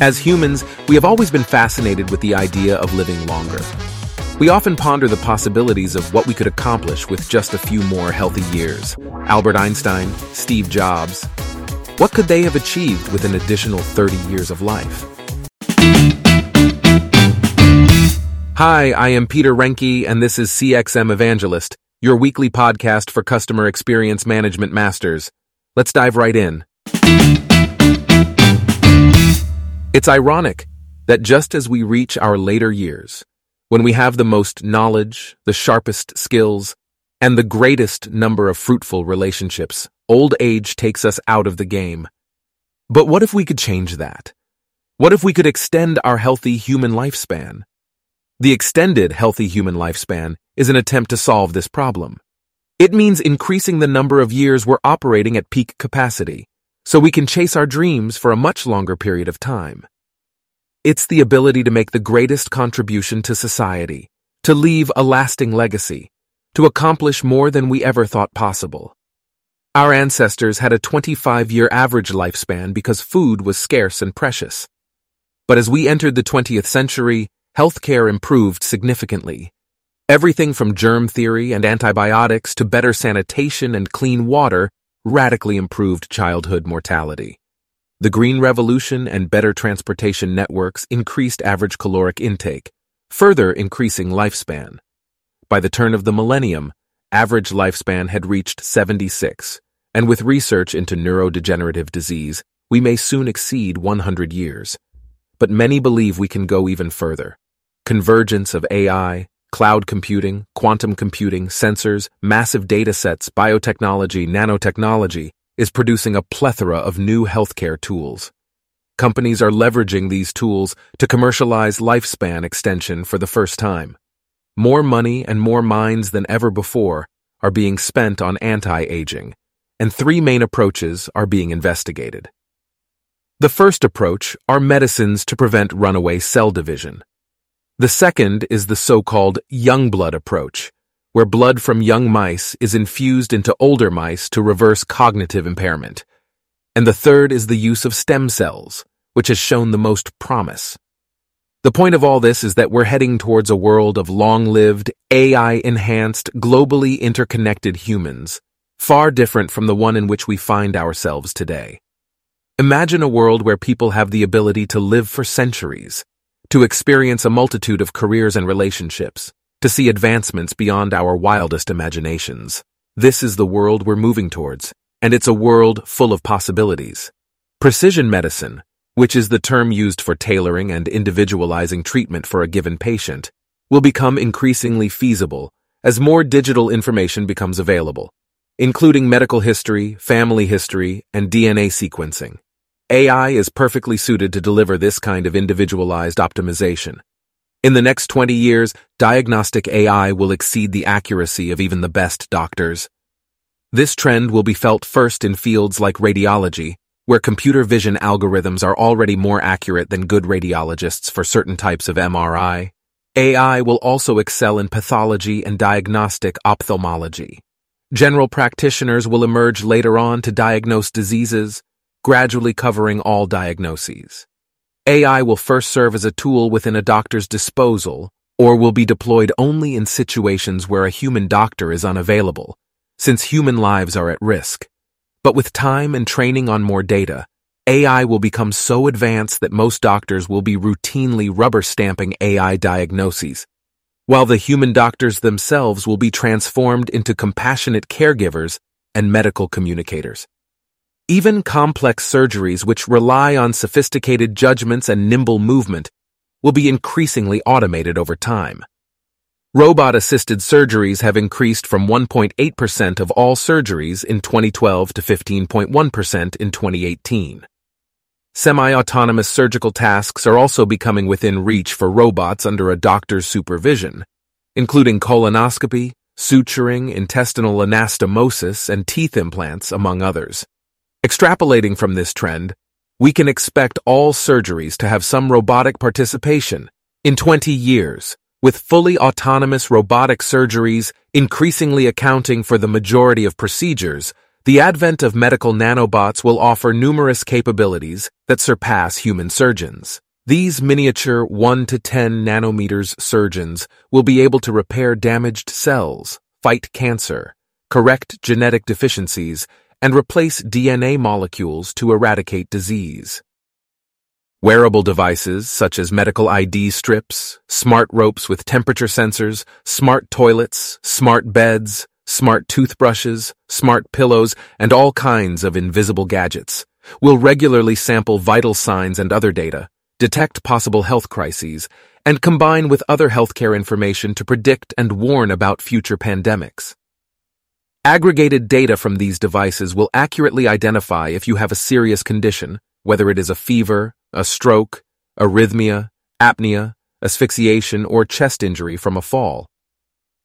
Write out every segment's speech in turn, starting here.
As humans, we have always been fascinated with the idea of living longer. We often ponder the possibilities of what we could accomplish with just a few more healthy years. Albert Einstein, Steve Jobs. What could they have achieved with an additional 30 years of life? Hi, I am Peter Renke, and this is CXM Evangelist, your weekly podcast for customer experience management masters. Let's dive right in. It's ironic that just as we reach our later years, when we have the most knowledge, the sharpest skills, and the greatest number of fruitful relationships, old age takes us out of the game. But what if we could change that? What if we could extend our healthy human lifespan? The extended healthy human lifespan is an attempt to solve this problem. It means increasing the number of years we're operating at peak capacity so we can chase our dreams for a much longer period of time. It's the ability to make the greatest contribution to society, to leave a lasting legacy, to accomplish more than we ever thought possible. Our ancestors had a 25 year average lifespan because food was scarce and precious. But as we entered the 20th century, healthcare improved significantly. Everything from germ theory and antibiotics to better sanitation and clean water radically improved childhood mortality. The Green Revolution and better transportation networks increased average caloric intake, further increasing lifespan. By the turn of the millennium, average lifespan had reached 76, and with research into neurodegenerative disease, we may soon exceed 100 years. But many believe we can go even further. Convergence of AI, cloud computing, quantum computing, sensors, massive datasets, biotechnology, nanotechnology is producing a plethora of new healthcare tools. Companies are leveraging these tools to commercialize lifespan extension for the first time. More money and more minds than ever before are being spent on anti-aging, and three main approaches are being investigated. The first approach are medicines to prevent runaway cell division. The second is the so-called young blood approach, where blood from young mice is infused into older mice to reverse cognitive impairment. And the third is the use of stem cells, which has shown the most promise. The point of all this is that we're heading towards a world of long-lived, AI-enhanced, globally interconnected humans, far different from the one in which we find ourselves today. Imagine a world where people have the ability to live for centuries, to experience a multitude of careers and relationships, to see advancements beyond our wildest imaginations. This is the world we're moving towards, and it's a world full of possibilities. Precision medicine, which is the term used for tailoring and individualizing treatment for a given patient, will become increasingly feasible as more digital information becomes available, including medical history, family history, and DNA sequencing. AI is perfectly suited to deliver this kind of individualized optimization. In the next 20 years, diagnostic AI will exceed the accuracy of even the best doctors. This trend will be felt first in fields like radiology, where computer vision algorithms are already more accurate than good radiologists for certain types of MRI. AI will also excel in pathology and diagnostic ophthalmology. General practitioners will emerge later on to diagnose diseases, gradually covering all diagnoses. AI will first serve as a tool within a doctor's disposal or will be deployed only in situations where a human doctor is unavailable, since human lives are at risk. But with time and training on more data, AI will become so advanced that most doctors will be routinely rubber stamping AI diagnoses, while the human doctors themselves will be transformed into compassionate caregivers and medical communicators. Even complex surgeries which rely on sophisticated judgments and nimble movement will be increasingly automated over time. Robot-assisted surgeries have increased from 1.8% of all surgeries in 2012 to 15.1% in 2018. Semi-autonomous surgical tasks are also becoming within reach for robots under a doctor's supervision, including colonoscopy, suturing, intestinal anastomosis, and teeth implants, among others. Extrapolating from this trend, we can expect all surgeries to have some robotic participation in 20 years, with fully autonomous robotic surgeries increasingly accounting for the majority of procedures, the advent of medical nanobots will offer numerous capabilities that surpass human surgeons. These miniature 1 to 10 nanometers surgeons will be able to repair damaged cells, fight cancer, correct genetic deficiencies, and replace DNA molecules to eradicate disease. Wearable devices such as medical ID strips, smart ropes with temperature sensors, smart toilets, smart beds, smart toothbrushes, smart pillows, and all kinds of invisible gadgets will regularly sample vital signs and other data, detect possible health crises, and combine with other healthcare information to predict and warn about future pandemics. Aggregated data from these devices will accurately identify if you have a serious condition, whether it is a fever, a stroke, arrhythmia, apnea, asphyxiation, or chest injury from a fall.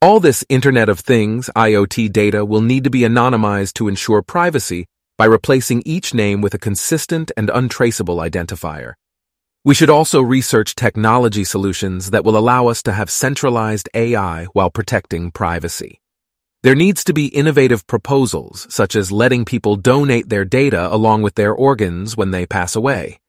All this Internet of Things IoT data will need to be anonymized to ensure privacy by replacing each name with a consistent and untraceable identifier. We should also research technology solutions that will allow us to have centralized AI while protecting privacy. There needs to be innovative proposals, such as letting people donate their data along with their organs when they pass away.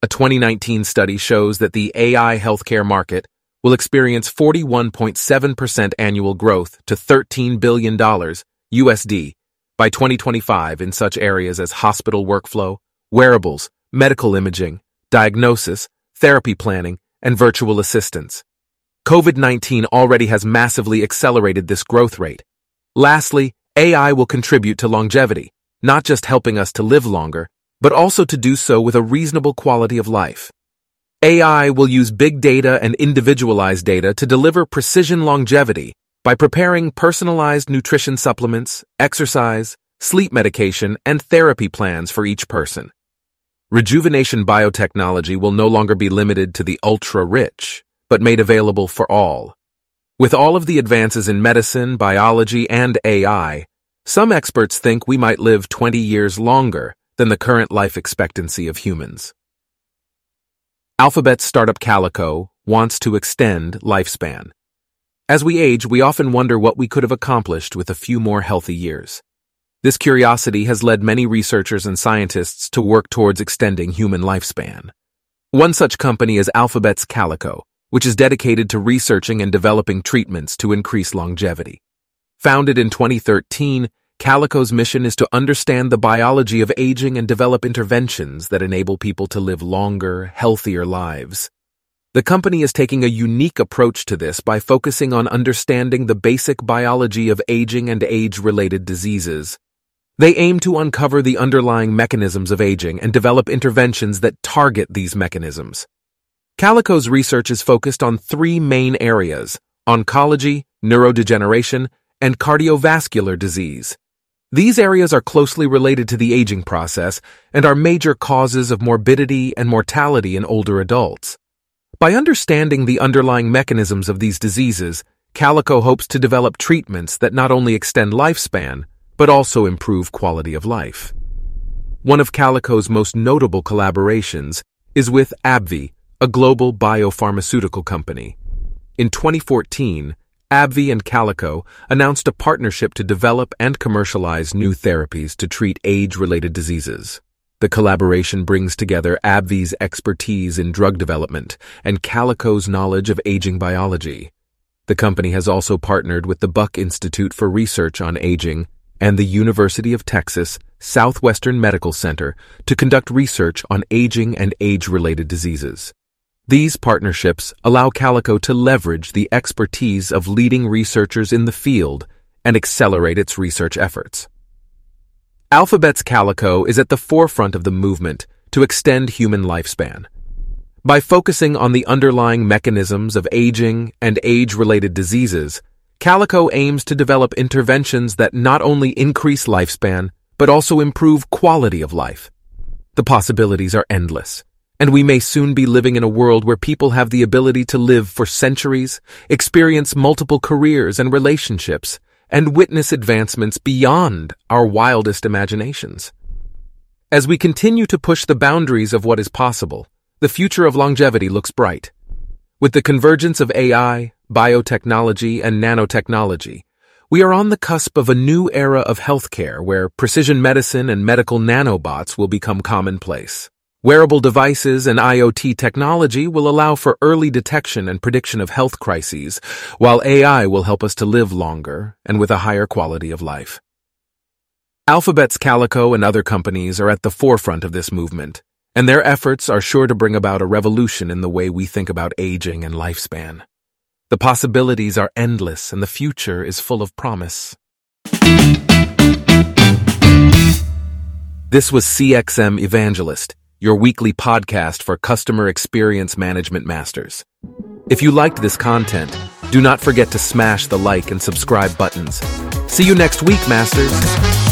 A 2019 study shows that the AI healthcare market will experience 41.7% annual growth to $13 billion USD by 2025 in such areas as hospital workflow, wearables, medical imaging, diagnosis, therapy planning, and virtual assistance. COVID-19 already has massively accelerated this growth rate. Lastly, AI will contribute to longevity, not just helping us to live longer, but also to do so with a reasonable quality of life. AI will use big data and individualized data to deliver precision longevity by preparing personalized nutrition supplements, exercise, sleep medication, and therapy plans for each person. Rejuvenation biotechnology will no longer be limited to the ultra-rich, but made available for all. With all of the advances in medicine, biology, and AI, some experts think we might live 20 years longer than the current life expectancy of humans. Alphabet startup Calico wants to extend lifespan. As we age, we often wonder what we could have accomplished with a few more healthy years. This curiosity has led many researchers and scientists to work towards extending human lifespan. One such company is Alphabet's Calico, which is dedicated to researching and developing treatments to increase longevity. Founded in 2013, Calico's mission is to understand the biology of aging and develop interventions that enable people to live longer, healthier lives. The company is taking a unique approach to this by focusing on understanding the basic biology of aging and age-related diseases. They aim to uncover the underlying mechanisms of aging and develop interventions that target these mechanisms. Calico's research is focused on three main areas, oncology, neurodegeneration, and cardiovascular disease. These areas are closely related to the aging process and are major causes of morbidity and mortality in older adults. By understanding the underlying mechanisms of these diseases, Calico hopes to develop treatments that not only extend lifespan, but also improve quality of life. One of Calico's most notable collaborations is with AbbVie, a global biopharmaceutical company. In 2014, AbbVie and Calico announced a partnership to develop and commercialize new therapies to treat age-related diseases. The collaboration brings together AbbVie's expertise in drug development and Calico's knowledge of aging biology. The company has also partnered with the Buck Institute for Research on Aging and the University of Texas Southwestern Medical Center to conduct research on aging and age-related diseases. These partnerships allow Calico to leverage the expertise of leading researchers in the field and accelerate its research efforts. Alphabet's Calico is at the forefront of the movement to extend human lifespan. By focusing on the underlying mechanisms of aging and age-related diseases, Calico aims to develop interventions that not only increase lifespan, but also improve quality of life. The possibilities are endless and we may soon be living in a world where people have the ability to live for centuries, experience multiple careers and relationships, and witness advancements beyond our wildest imaginations. As we continue to push the boundaries of what is possible, the future of longevity looks bright. With the convergence of AI, biotechnology, and nanotechnology, we are on the cusp of a new era of healthcare where precision medicine and medical nanobots will become commonplace. Wearable devices and IoT technology will allow for early detection and prediction of health crises, while AI will help us to live longer and with a higher quality of life. Alphabet's Calico and other companies are at the forefront of this movement, and their efforts are sure to bring about a revolution in the way we think about aging and lifespan. The possibilities are endless and the future is full of promise. This was CXM Evangelist, your weekly podcast for customer experience management masters. If you liked this content, do not forget to smash the like and subscribe buttons. See you next week, masters.